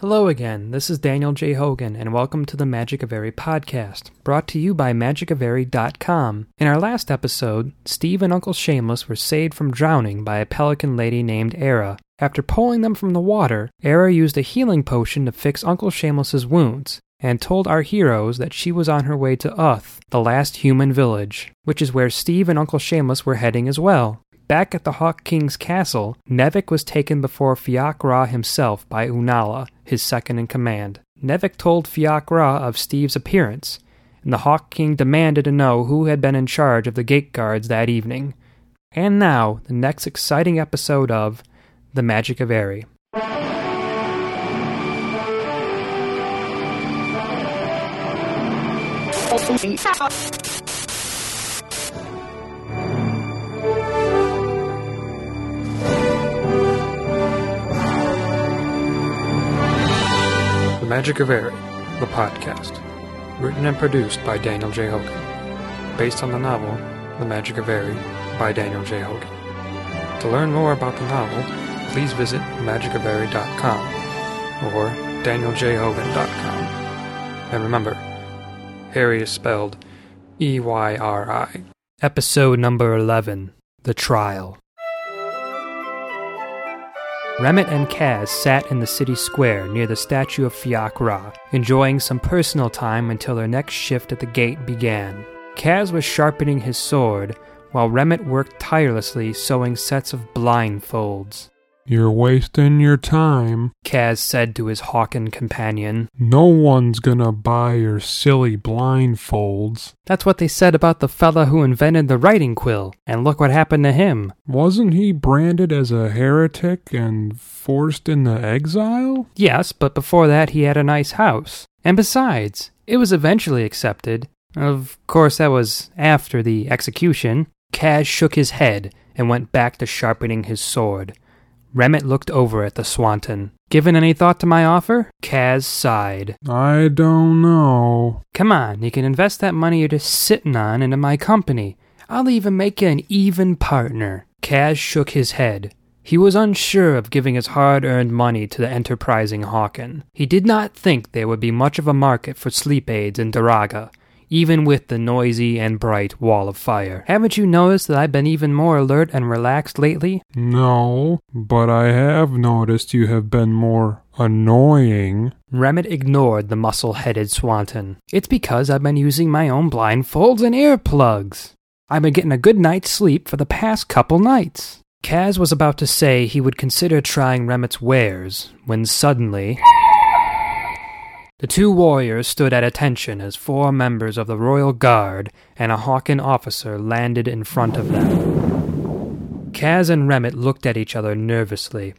Hello again, this is Daniel J. Hogan, and welcome to the Magic of Eyri podcast, brought to you by magicofeyri.com. In our last episode, Steve and Uncle Shameless were saved from drowning by a pelican lady named Eira. After pulling them from the water, Eira used a healing potion to fix Uncle Shameless's wounds, and told our heroes that she was on her way to Uth, the last human village, which is where Steve and Uncle Shameless were heading as well. Back at the Hawk King's castle, Nevik was taken before Fiak Ra himself by Unala, his second in command. Nevik told Fiak Ra of Steve's appearance, and the Hawk King demanded to know who had been in charge of the gate guards that evening. And now, the next exciting episode of The Magic of Eyri. Magic of Eyri, the podcast. Written and produced by Daniel J. Hogan. Based on the novel The Magic of Eyri by Daniel J. Hogan. To learn more about the novel, please visit magicofeyri.com or danieljhogan.com. And remember, Eyri is spelled E Y R I. Episode number 11 The Trial. Remit and Kaz sat in the city square near the statue of Fiak Ra, enjoying some personal time until their next shift at the gate began. Kaz was sharpening his sword, while Remit worked tirelessly sewing sets of blindfolds. You're wasting your time. Kaz said to his Hawken companion. No one's gonna buy your silly blindfolds. That's what they said about the fella who invented the writing quill, and look what happened to him. Wasn't he branded as a heretic and forced into exile? Yes, but before that he had a nice house. And besides, it was eventually accepted. Of course, that was after the execution. Kaz shook his head and went back to sharpening his sword. Remit looked over at the Swanton. Given any thought to my offer? Kaz sighed. I don't know. Come on, you can invest that money you're just sitting on into my company. I'll even make you an even partner. Kaz shook his head. He was unsure of giving his hard earned money to the enterprising Hawken. He did not think there would be much of a market for sleep aids in Daraga, even with the noisy and bright wall of fire. Haven't you noticed that I've been even more alert and relaxed lately? No, but I have noticed you have been more annoying. Remit ignored the muscle headed Swanton. It's because I've been using my own blindfolds and earplugs. I've been getting a good night's sleep for the past couple nights. Kaz was about to say he would consider trying Remit's wares when suddenly. The two warriors stood at attention as four members of the Royal Guard and a Hawken officer landed in front of them. Kaz and Remit looked at each other nervously.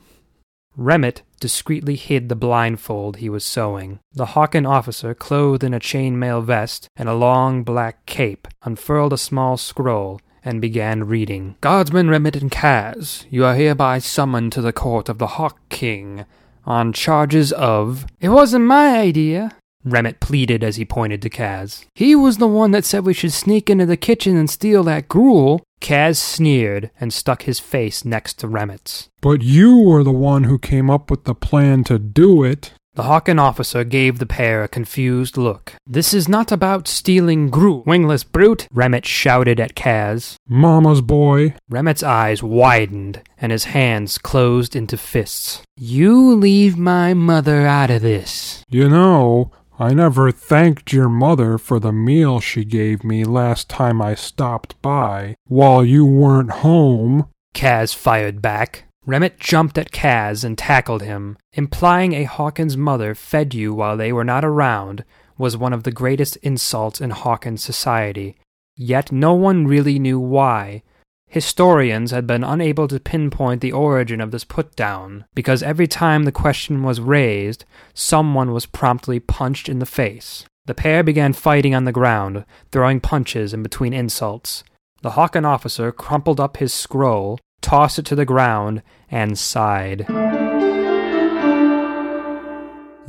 Remit discreetly hid the blindfold he was sewing. The Hawken officer, clothed in a chainmail vest and a long black cape, unfurled a small scroll and began reading. Guardsman Remit and Kaz, you are hereby summoned to the court of the Hawk King on charges of. It wasn't my idea. Remit pleaded as he pointed to Kaz. He was the one that said we should sneak into the kitchen and steal that gruel. Kaz sneered and stuck his face next to Remit's. But you were the one who came up with the plan to do it. The Hawken officer gave the pair a confused look. This is not about stealing gruel, wingless brute, Remit shouted at Kaz. Mama's boy. Remit's eyes widened and his hands closed into fists. You leave my mother out of this. You know, I never thanked your mother for the meal she gave me last time I stopped by while you weren't home. Kaz fired back. Remit jumped at Kaz and tackled him. Implying a Hawken's mother fed you while they were not around was one of the greatest insults in Hawkins society. Yet no one really knew why. Historians had been unable to pinpoint the origin of this put down, because every time the question was raised, someone was promptly punched in the face. The pair began fighting on the ground, throwing punches in between insults. The Hawken officer crumpled up his scroll, tossed it to the ground, and sighed.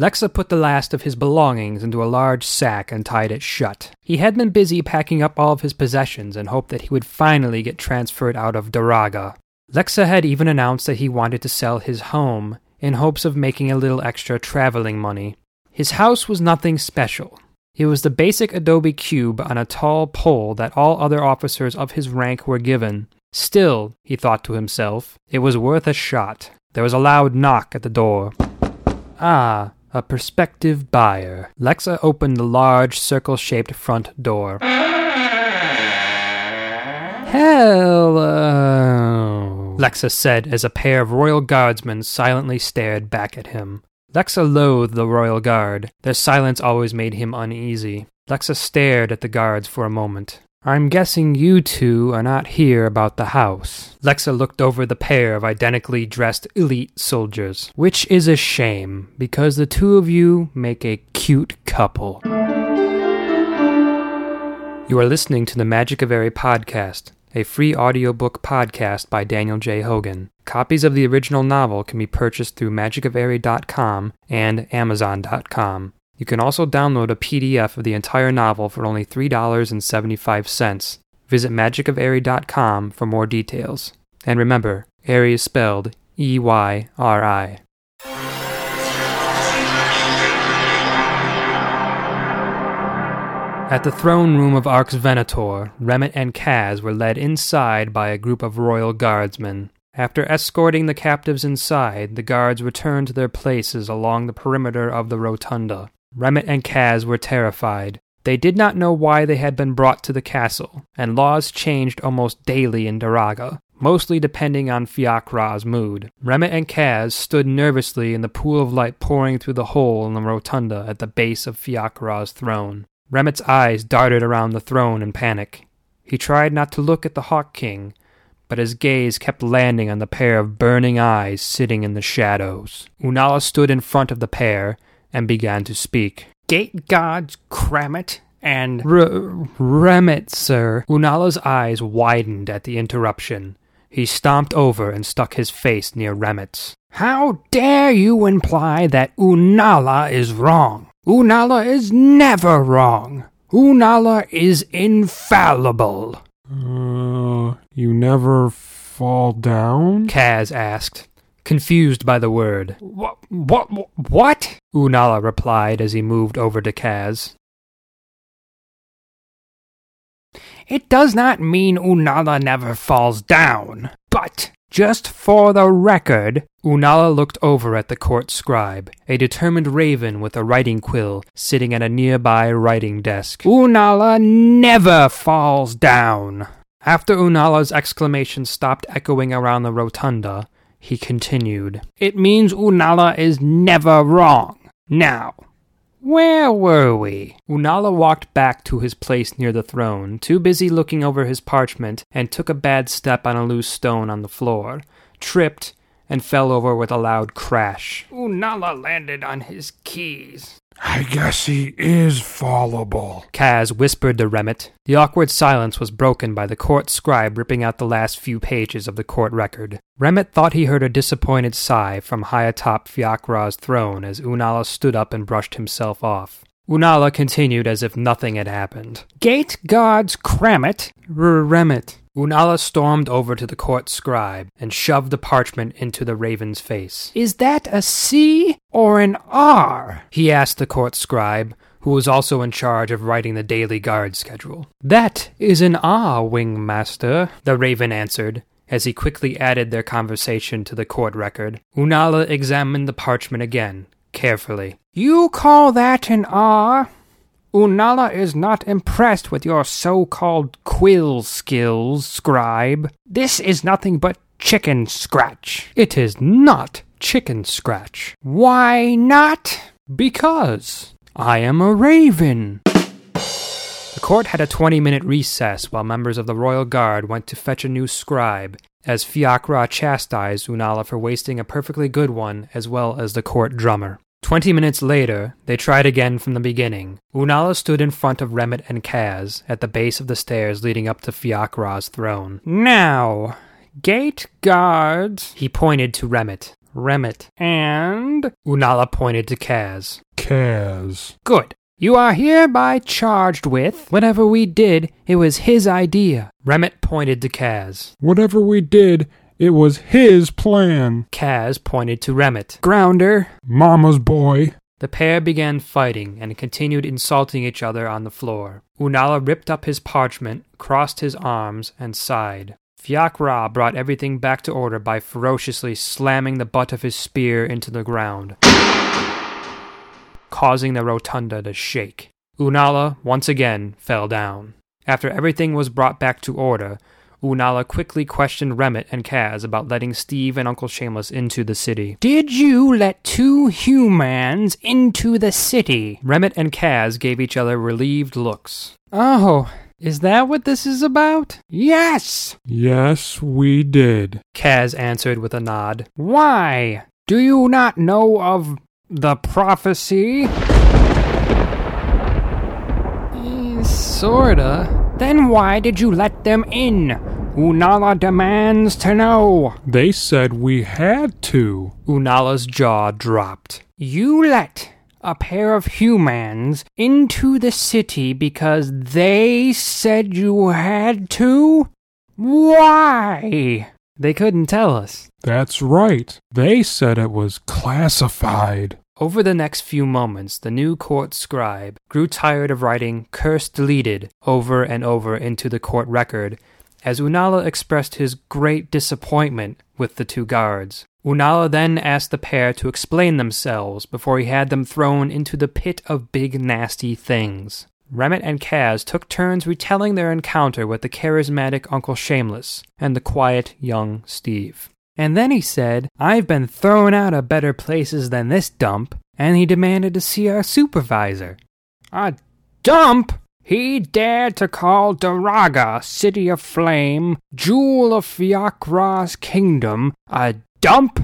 Lexa put the last of his belongings into a large sack and tied it shut. He had been busy packing up all of his possessions and hoped that he would finally get transferred out of Daraga. Lexa had even announced that he wanted to sell his home in hopes of making a little extra traveling money. His house was nothing special. It was the basic adobe cube on a tall pole that all other officers of his rank were given. Still, he thought to himself, it was worth a shot. There was a loud knock at the door. Ah, a prospective buyer. Lexa opened the large circle shaped front door. Hello, Lexa said as a pair of royal guardsmen silently stared back at him. Lexa loathed the royal guard. Their silence always made him uneasy. Lexa stared at the guards for a moment. I'm guessing you two are not here about the house. Lexa looked over the pair of identically dressed elite soldiers, which is a shame, because the two of you make a cute couple. You are listening to the Magic of Eyri podcast, a free audiobook podcast by Daniel J. Hogan. Copies of the original novel can be purchased through magicofeyri.com and amazon.com. You can also download a PDF of the entire novel for only $3.75. Visit magicofeyri.com for more details. And remember, Eyri is spelled E Y R I. At the throne room of Arx Venator, Remit and Kaz were led inside by a group of royal guardsmen. After escorting the captives inside, the guards returned to their places along the perimeter of the rotunda. Remit and Kaz were terrified. They did not know why they had been brought to the castle, and laws changed almost daily in Daraga, mostly depending on Fiakra's mood. Remit and Kaz stood nervously in the pool of light pouring through the hole in the rotunda at the base of Fiakra's throne. Remit's eyes darted around the throne in panic. He tried not to look at the Hawk King, but his gaze kept landing on the pair of burning eyes sitting in the shadows. Unala stood in front of the pair and began to speak. Gate gods Kramit and R- Remit, sir. Unala's eyes widened at the interruption. He stomped over and stuck his face near Remit's. How dare you imply that Unala is wrong? Unala is never wrong. Unala is infallible. Uh, you never fall down? Kaz asked, confused by the word. What? What? What? Unala replied as he moved over to Kaz. It does not mean Unala never falls down, but just for the record, Unala looked over at the court scribe, a determined raven with a writing quill sitting at a nearby writing desk. Unala never falls down. After Unala's exclamation stopped echoing around the rotunda, he continued, It means Unala is never wrong. Now, where were we? Unala walked back to his place near the throne, too busy looking over his parchment, and took a bad step on a loose stone on the floor, tripped, and fell over with a loud crash. Unala landed on his keys. I guess he is fallible. Kaz whispered to Remit. The awkward silence was broken by the court scribe ripping out the last few pages of the court record. Remit thought he heard a disappointed sigh from high atop Fiakra's throne as Unala stood up and brushed himself off. Unala continued as if nothing had happened. Gate guards Kramit. R- Remit. Unala stormed over to the court scribe and shoved the parchment into the raven's face. Is that a C or an R? he asked the court scribe, who was also in charge of writing the daily guard schedule. That is an R, wingmaster, the raven answered, as he quickly added their conversation to the court record. Unala examined the parchment again, carefully. You call that an R? Unala is not impressed with your so called quill skills, scribe. This is nothing but chicken scratch. It is not chicken scratch. Why not? Because I am a raven. The court had a 20 minute recess while members of the royal guard went to fetch a new scribe, as Fiakra chastised Unala for wasting a perfectly good one as well as the court drummer. Twenty minutes later, they tried again from the beginning. Unala stood in front of Remit and Kaz at the base of the stairs leading up to Fiakra's throne. Now, gate guards. He pointed to Remit. Remit. And. Unala pointed to Kaz. Kaz. Good. You are hereby charged with. Whatever we did, it was his idea. Remit pointed to Kaz. Whatever we did, It was his plan. Kaz pointed to Remit. Grounder. Mama's boy. The pair began fighting and continued insulting each other on the floor. Unala ripped up his parchment, crossed his arms, and sighed. Fiak Ra brought everything back to order by ferociously slamming the butt of his spear into the ground, causing the rotunda to shake. Unala, once again, fell down. After everything was brought back to order, Unala quickly questioned Remit and Kaz about letting Steve and Uncle Shameless into the city. Did you let two humans into the city? Remit and Kaz gave each other relieved looks. Oh, is that what this is about? Yes! Yes, we did. Kaz answered with a nod. Why? Do you not know of the prophecy? Sorta. Then why did you let them in? Unala demands to know. They said we had to. Unala's jaw dropped. You let a pair of humans into the city because they said you had to? Why? They couldn't tell us. That's right. They said it was classified. Over the next few moments, the new court scribe grew tired of writing curse deleted over and over into the court record as Unala expressed his great disappointment with the two guards. Unala then asked the pair to explain themselves before he had them thrown into the pit of big nasty things. Remit and Kaz took turns retelling their encounter with the charismatic Uncle Shameless and the quiet young Steve. And then he said, I've been thrown out of better places than this dump, and he demanded to see our supervisor. A dump? He dared to call Daraga, City of Flame, Jewel of Fiak Ra's Kingdom, a dump?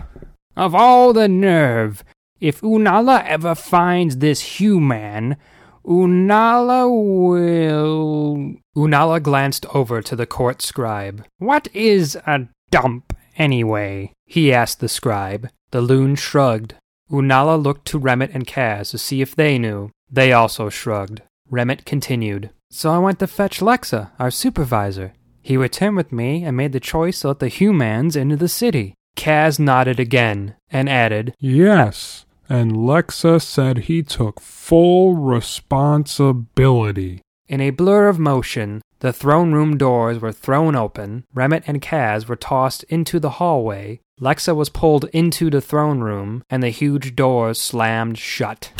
Of all the nerve! If Unala ever finds this human, Unala will. Unala glanced over to the court scribe. What is a dump, anyway? he asked the scribe. The loon shrugged. Unala looked to Remit and Kaz to see if they knew. They also shrugged. Remit continued. So I went to fetch Lexa, our supervisor. He returned with me and made the choice to let the humans into the city. Kaz nodded again and added, Yes, and Lexa said he took full responsibility. In a blur of motion, the throne room doors were thrown open, Remit and Kaz were tossed into the hallway, Lexa was pulled into the throne room, and the huge doors slammed shut.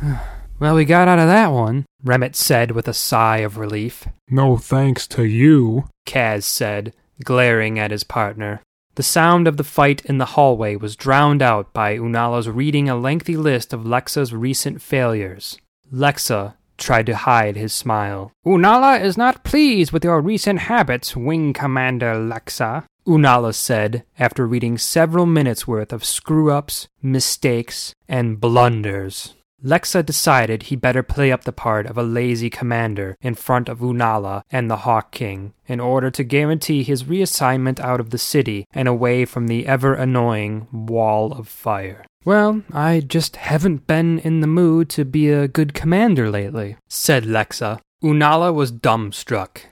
well, we got out of that one, Remit said with a sigh of relief. No thanks to you. Kaz said, glaring at his partner. The sound of the fight in the hallway was drowned out by Unala's reading a lengthy list of Lexa's recent failures. Lexa tried to hide his smile. Unala is not pleased with your recent habits, Wing Commander Lexa, Unala said after reading several minutes worth of screw ups, mistakes, and blunders. Lexa decided he better play up the part of a lazy commander in front of Unala and the Hawk King in order to guarantee his reassignment out of the city and away from the ever annoying Wall of Fire. Well, I just haven't been in the mood to be a good commander lately, said Lexa. Unala was dumbstruck.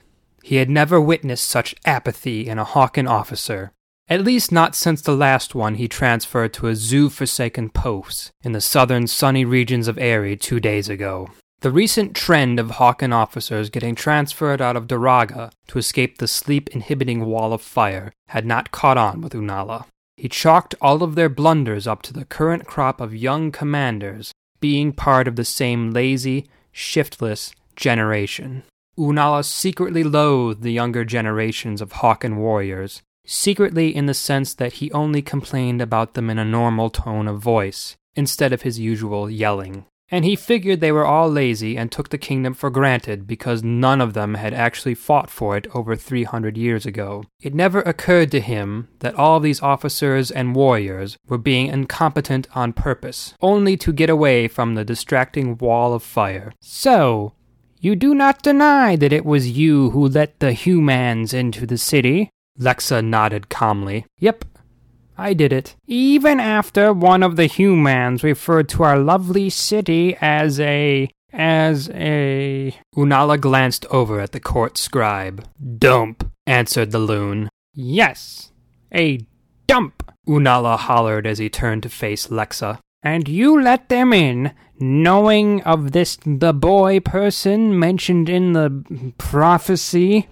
He had never witnessed such apathy in a Hawken officer. At least not since the last one he transferred to a zoo forsaken post in the southern sunny regions of Eyri two days ago. The recent trend of Hawken officers getting transferred out of Daraga to escape the sleep inhibiting wall of fire had not caught on with Unala. He chalked all of their blunders up to the current crop of young commanders being part of the same lazy, shiftless generation. Unala secretly loathed the younger generations of Hawken warriors, secretly in the sense that he only complained about them in a normal tone of voice, instead of his usual yelling. And he figured they were all lazy and took the kingdom for granted because none of them had actually fought for it over 300 years ago. It never occurred to him that all these officers and warriors were being incompetent on purpose, only to get away from the distracting wall of fire. So, you do not deny that it was you who let the humans into the city? Lexa nodded calmly. Yep, I did it. Even after one of the humans referred to our lovely city as a as a. Unala glanced over at the court scribe. Dump, answered the loon. Yes, a dump, Unala hollered as he turned to face Lexa. And you let them in, knowing of this the boy person mentioned in the prophecy?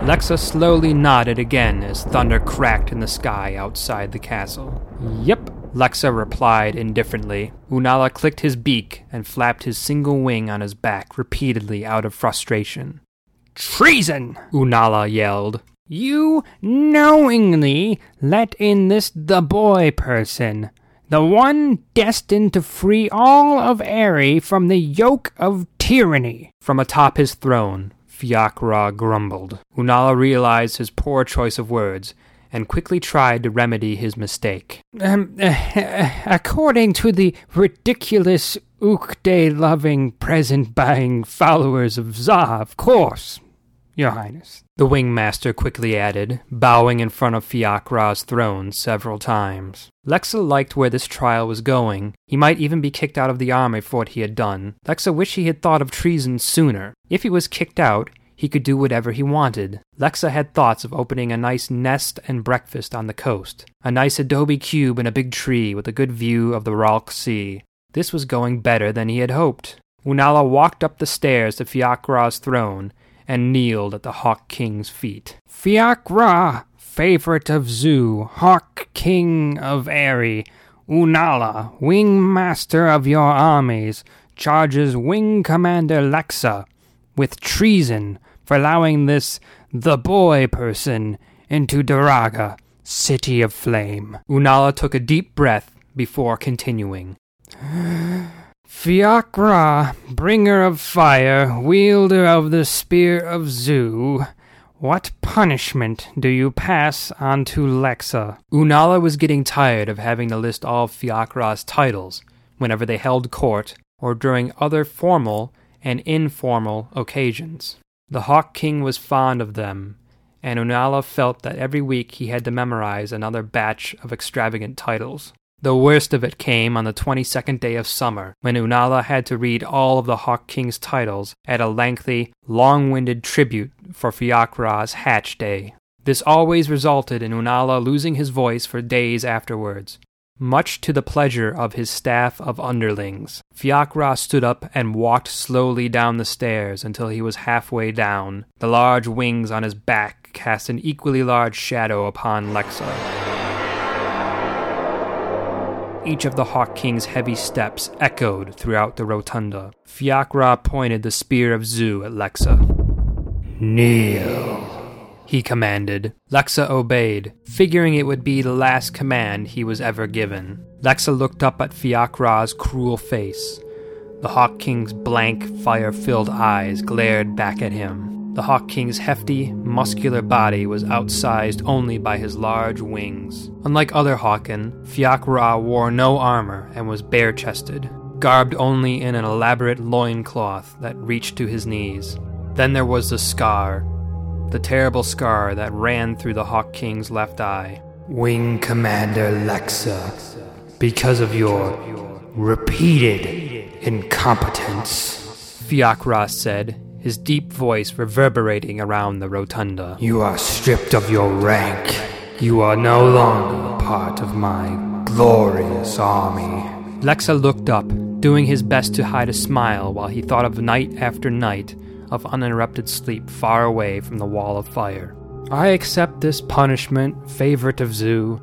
Lexa slowly nodded again as thunder cracked in the sky outside the castle. Yep, Lexa replied indifferently. Unala clicked his beak and flapped his single wing on his back repeatedly out of frustration. Treason! Unala yelled. You knowingly let in this the boy person, the one destined to free all of Eyri from the yoke of tyranny. From atop his throne, Fiakra grumbled. Unala realized his poor choice of words and quickly tried to remedy his mistake. Um, uh, according to the ridiculous Ukde loving, present buying followers of Za, of course, Your Highness. The wingmaster quickly added, bowing in front of Fiakra's throne several times. Lexa liked where this trial was going. He might even be kicked out of the army for what he had done. Lexa wished he had thought of treason sooner. If he was kicked out, he could do whatever he wanted. Lexa had thoughts of opening a nice nest and breakfast on the coast, a nice adobe cube in a big tree with a good view of the Ralk Sea. This was going better than he had hoped. Unala walked up the stairs to Fiakra's throne and kneeled at the Hawk King's feet. Fiakra, favorite of Zu, Hawk King of Eyri, Unala, Wing Master of your armies, charges Wing Commander Lexa with treason for allowing this the boy person into Daraga, City of Flame. Unala took a deep breath before continuing. Fiakra, bringer of fire, wielder of the spear of Zu, what punishment do you pass on to Lexa? Unala was getting tired of having to list all Fiakra's titles whenever they held court or during other formal and informal occasions. The Hawk King was fond of them, and Unala felt that every week he had to memorize another batch of extravagant titles. The worst of it came on the 22nd day of summer, when Unala had to read all of the Hawk King's titles at a lengthy, long winded tribute for Fiakra's Hatch Day. This always resulted in Unala losing his voice for days afterwards, much to the pleasure of his staff of underlings. Fiakra stood up and walked slowly down the stairs until he was halfway down. The large wings on his back cast an equally large shadow upon Lexa. Each of the Hawk King's heavy steps echoed throughout the rotunda. Fiakra pointed the spear of Zu at Lexa. Kneel, he commanded. Lexa obeyed, figuring it would be the last command he was ever given. Lexa looked up at Fiakra's cruel face. The Hawk King's blank, fire filled eyes glared back at him. The Hawk King's hefty, muscular body was outsized only by his large wings. Unlike other Hawken, Fiakra wore no armor and was bare chested, garbed only in an elaborate loincloth that reached to his knees. Then there was the scar, the terrible scar that ran through the Hawk King's left eye. Wing Commander Lexa, because of your repeated incompetence, Fiakra said, his deep voice reverberating around the rotunda. You are stripped of your rank. You are no longer part of my glorious army. Lexa looked up, doing his best to hide a smile while he thought of night after night of uninterrupted sleep far away from the wall of fire. I accept this punishment, favorite of Zu.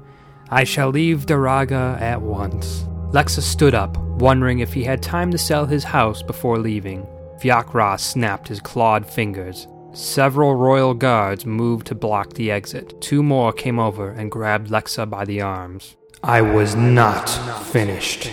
I shall leave Daraga at once. Lexa stood up, wondering if he had time to sell his house before leaving. Fiakra snapped his clawed fingers. Several royal guards moved to block the exit. Two more came over and grabbed Lexa by the arms. I was not finished.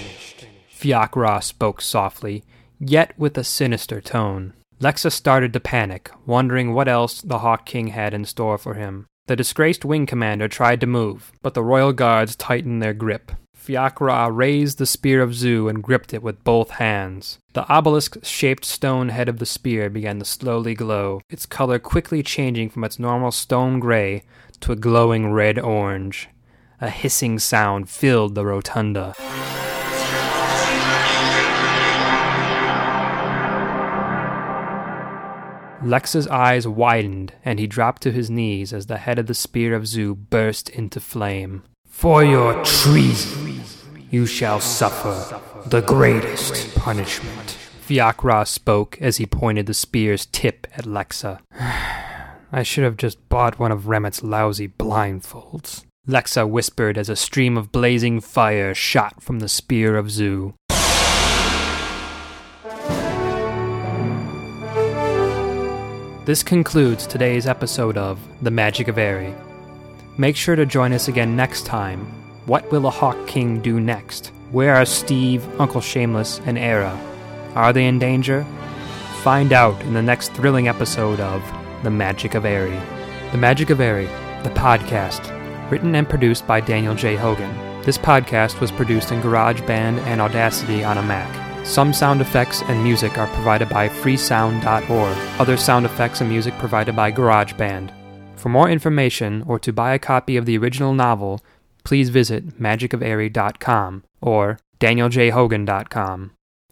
Fiakra spoke softly, yet with a sinister tone. Lexa started to panic, wondering what else the Hawk King had in store for him. The disgraced wing commander tried to move, but the royal guards tightened their grip. Fiakra raised the spear of Zu and gripped it with both hands. The obelisk shaped stone head of the spear began to slowly glow, its color quickly changing from its normal stone gray to a glowing red orange. A hissing sound filled the rotunda. Lex's eyes widened and he dropped to his knees as the head of the spear of Zu burst into flame. For your treason! You shall suffer the greatest punishment. Fiakra spoke as he pointed the spear's tip at Lexa. I should have just bought one of Remit's lousy blindfolds. Lexa whispered as a stream of blazing fire shot from the spear of Zu. This concludes today's episode of The Magic of Eyri. Make sure to join us again next time. What will a Hawk King do next? Where are Steve, Uncle Shameless, and Eira? Are they in danger? Find out in the next thrilling episode of The Magic of Eyri. The Magic of Eyri, the podcast, written and produced by Daniel J. Hogan. This podcast was produced in GarageBand and Audacity on a Mac. Some sound effects and music are provided by freesound.org. Other sound effects and music provided by GarageBand. For more information or to buy a copy of the original novel, please visit magicofeyri.com or danieljhogan.com.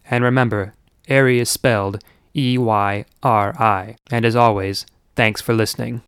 And remember, Eyri is spelled E Y R I. And as always, thanks for listening.